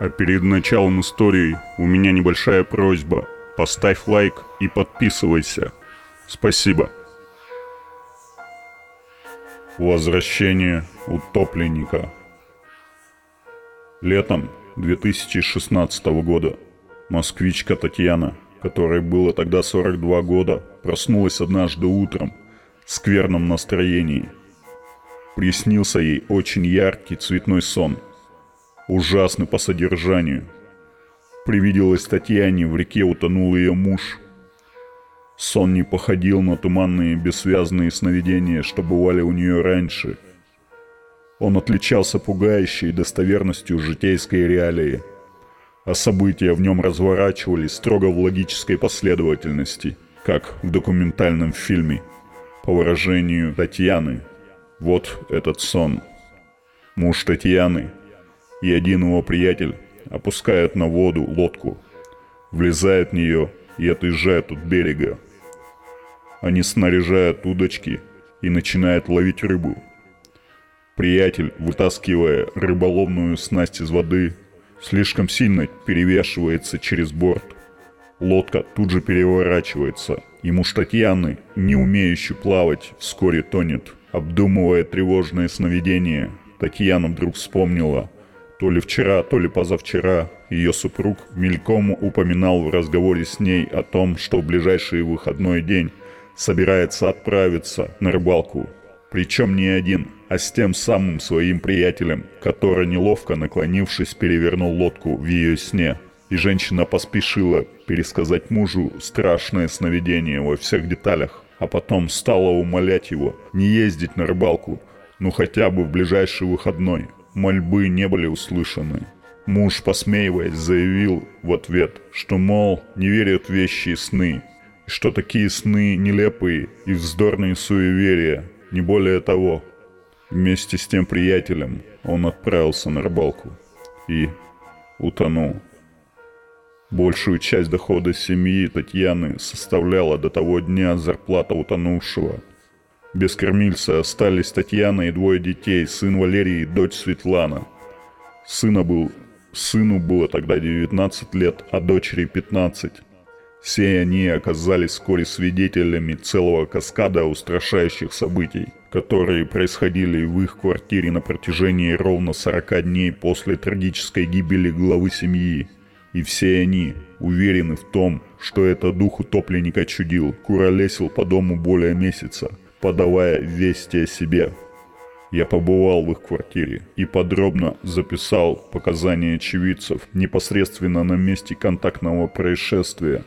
А перед началом истории у меня небольшая просьба. Поставь лайк и подписывайся. Спасибо. Возвращение утопленника. Летом 2016 года москвичка Татьяна, которой было тогда 42 года, проснулась однажды утром в скверном настроении. Приснился ей очень яркий цветной сон – ужасный по содержанию. Привиделось Татьяне, в реке утонул ее муж. Сон не походил на туманные бессвязные сновидения, что бывали у нее раньше. Он отличался пугающей достоверностью житейской реалии, а события в нем разворачивались строго в логической последовательности, как в документальном фильме. По выражению Татьяны, вот этот сон. Муж Татьяны – и один его приятель опускает на воду лодку, влезает в нее и отъезжает от берега. Они снаряжают удочки и начинают ловить рыбу. Приятель, вытаскивая рыболовную снасть из воды, слишком сильно перевешивается через борт. Лодка тут же переворачивается, и муж Татьяны, не умеющий плавать, вскоре тонет. Обдумывая тревожное сновидение, Татьяна вдруг вспомнила, то ли вчера, то ли позавчера ее супруг мельком упоминал в разговоре с ней о том, что в ближайший выходной день собирается отправиться на рыбалку. Причем не один, а с тем самым своим приятелем, который, неловко наклонившись, перевернул лодку в ее сне. И женщина поспешила пересказать мужу страшное сновидение во всех деталях, а потом стала умолять его не ездить на рыбалку, ну хотя бы в ближайший выходной – мольбы не были услышаны. Муж, посмеиваясь, заявил в ответ, что, мол, не верят в вещи и сны, и что такие сны нелепые и вздорные суеверия, не более того. Вместе с тем приятелем он отправился на рыбалку и утонул. Большую часть дохода семьи Татьяны составляла до того дня зарплата утонувшего – без кормильца остались Татьяна и двое детей, сын Валерий и дочь Светлана. Сына был, сыну было тогда 19 лет, а дочери 15. Все они оказались вскоре свидетелями целого каскада устрашающих событий, которые происходили в их квартире на протяжении ровно 40 дней после трагической гибели главы семьи. И все они уверены в том, что это дух утопленника чудил, куролесил по дому более месяца – подавая вести о себе. Я побывал в их квартире и подробно записал показания очевидцев непосредственно на месте контактного происшествия,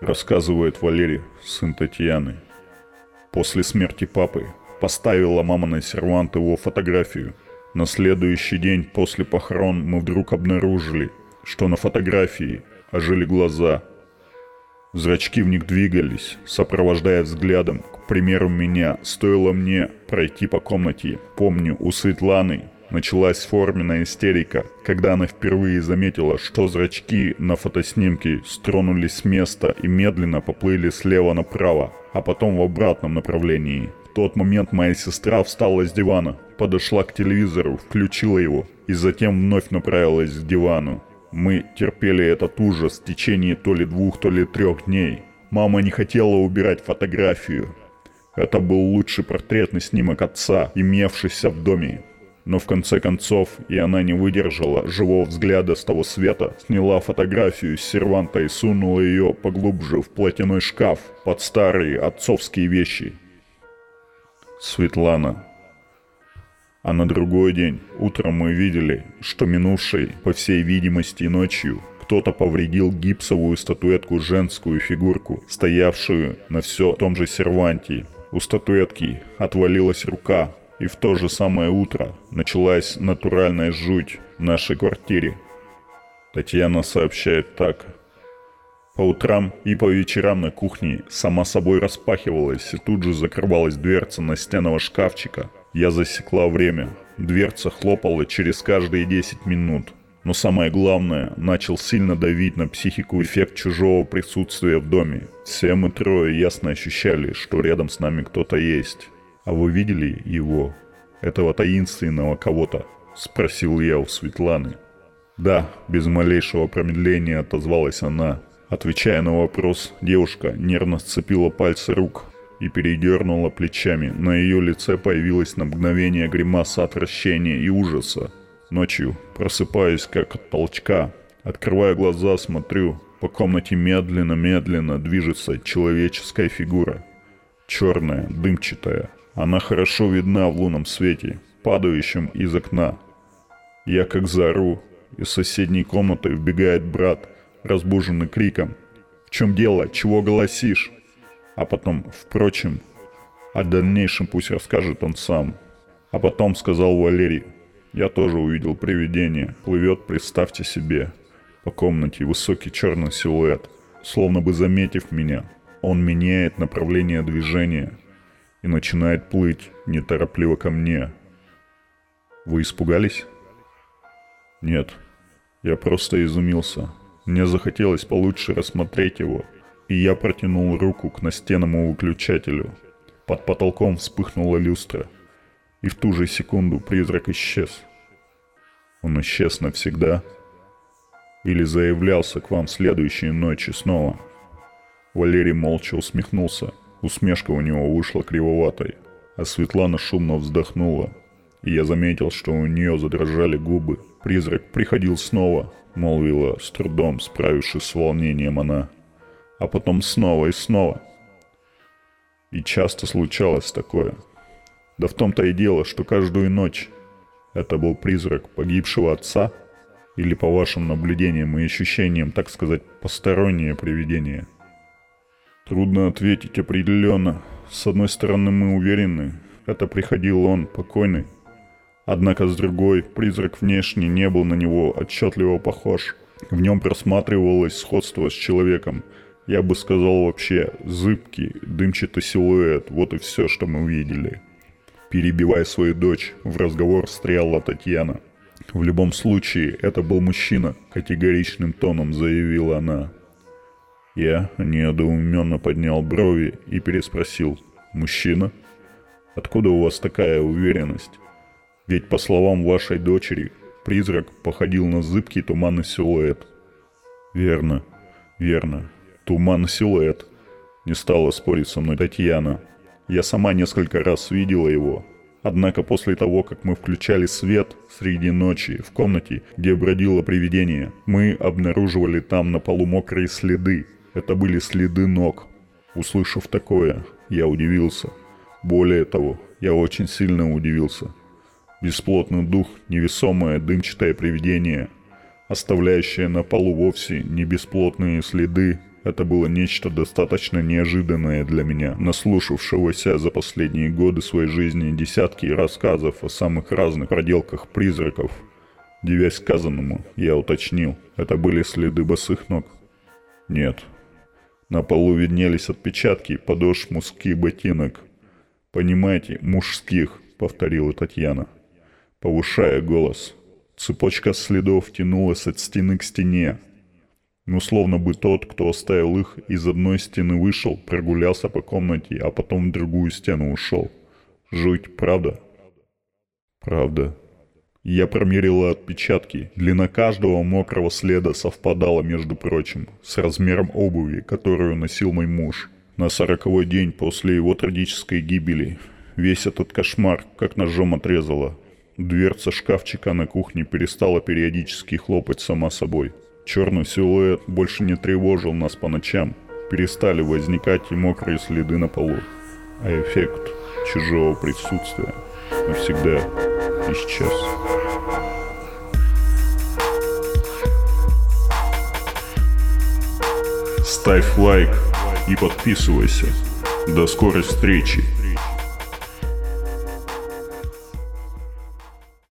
рассказывает Валерий, сын Татьяны. После смерти папы поставила мама на сервант его фотографию. На следующий день после похорон мы вдруг обнаружили, что на фотографии ожили глаза. Зрачки в них двигались, сопровождая взглядом примеру меня, стоило мне пройти по комнате. Помню, у Светланы началась форменная истерика, когда она впервые заметила, что зрачки на фотоснимке стронулись с места и медленно поплыли слева направо, а потом в обратном направлении. В тот момент моя сестра встала с дивана, подошла к телевизору, включила его и затем вновь направилась к дивану. Мы терпели этот ужас в течение то ли двух, то ли трех дней. Мама не хотела убирать фотографию, это был лучший портретный снимок отца, имевшийся в доме. Но в конце концов и она не выдержала живого взгляда с того света, сняла фотографию с серванта и сунула ее поглубже в платяной шкаф под старые отцовские вещи. Светлана. А на другой день, утром мы видели, что минувшей, по всей видимости, ночью, кто-то повредил гипсовую статуэтку женскую фигурку, стоявшую на все том же серванте, у статуэтки отвалилась рука, и в то же самое утро началась натуральная жуть в нашей квартире. Татьяна сообщает так. По утрам и по вечерам на кухне сама собой распахивалась и тут же закрывалась дверца настенного шкафчика. Я засекла время. Дверца хлопала через каждые 10 минут. Но самое главное, начал сильно давить на психику эффект чужого присутствия в доме. Все мы трое ясно ощущали, что рядом с нами кто-то есть. А вы видели его? Этого таинственного кого-то? Спросил я у Светланы. «Да», — без малейшего промедления отозвалась она. Отвечая на вопрос, девушка нервно сцепила пальцы рук и передернула плечами. На ее лице появилась на мгновение гримаса отвращения и ужаса. Ночью, просыпаясь как от толчка, открывая глаза, смотрю, по комнате медленно-медленно движется человеческая фигура. Черная, дымчатая. Она хорошо видна в лунном свете, падающем из окна. Я как зару. Из соседней комнаты вбегает брат, разбуженный криком. «В чем дело? Чего голосишь?» А потом, впрочем, о дальнейшем пусть расскажет он сам. А потом сказал Валерий, я тоже увидел привидение. Плывет, представьте себе, по комнате высокий черный силуэт. Словно бы заметив меня, он меняет направление движения и начинает плыть неторопливо ко мне. Вы испугались? Нет, я просто изумился. Мне захотелось получше рассмотреть его, и я протянул руку к настенному выключателю. Под потолком вспыхнула люстра, и в ту же секунду призрак исчез. Он исчез навсегда? Или заявлялся к вам следующей ночи снова? Валерий молча усмехнулся. Усмешка у него вышла кривоватой, а Светлана шумно вздохнула, и я заметил, что у нее задрожали губы. Призрак приходил снова, молвила с трудом, справившись с волнением она. А потом снова и снова. И часто случалось такое. Да в том-то и дело, что каждую ночь это был призрак погибшего отца или, по вашим наблюдениям и ощущениям, так сказать, постороннее привидение? Трудно ответить определенно. С одной стороны, мы уверены, это приходил он, покойный, Однако с другой, призрак внешне не был на него отчетливо похож. В нем просматривалось сходство с человеком. Я бы сказал вообще зыбкий, дымчатый силуэт. Вот и все, что мы увидели. Перебивая свою дочь, в разговор встряла Татьяна. В любом случае, это был мужчина, категоричным тоном заявила она. Я недоуменно поднял брови и переспросил. «Мужчина? Откуда у вас такая уверенность?» Ведь, по словам вашей дочери, призрак походил на зыбкий туманный силуэт. Верно, верно. Туманный силуэт. Не стала спорить со мной Татьяна. Я сама несколько раз видела его. Однако после того, как мы включали свет среди ночи в комнате, где бродило привидение, мы обнаруживали там на полу мокрые следы. Это были следы ног. Услышав такое, я удивился. Более того, я очень сильно удивился бесплотный дух, невесомое дымчатое привидение, оставляющее на полу вовсе не бесплотные следы, это было нечто достаточно неожиданное для меня, наслушавшегося за последние годы своей жизни десятки рассказов о самых разных проделках призраков. Девясь сказанному, я уточнил, это были следы босых ног? Нет. На полу виднелись отпечатки подошв мужских ботинок. Понимаете, мужских, повторила Татьяна повышая голос. Цепочка следов тянулась от стены к стене. Ну, словно бы тот, кто оставил их, из одной стены вышел, прогулялся по комнате, а потом в другую стену ушел. Жуть, правда? Правда. Я промерила отпечатки. Длина каждого мокрого следа совпадала, между прочим, с размером обуви, которую носил мой муж. На сороковой день после его трагической гибели. Весь этот кошмар как ножом отрезало. Дверца шкафчика на кухне перестала периодически хлопать сама собой. Черный силуэт больше не тревожил нас по ночам. Перестали возникать и мокрые следы на полу. А эффект чужого присутствия навсегда исчез. Ставь лайк и подписывайся. До скорой встречи!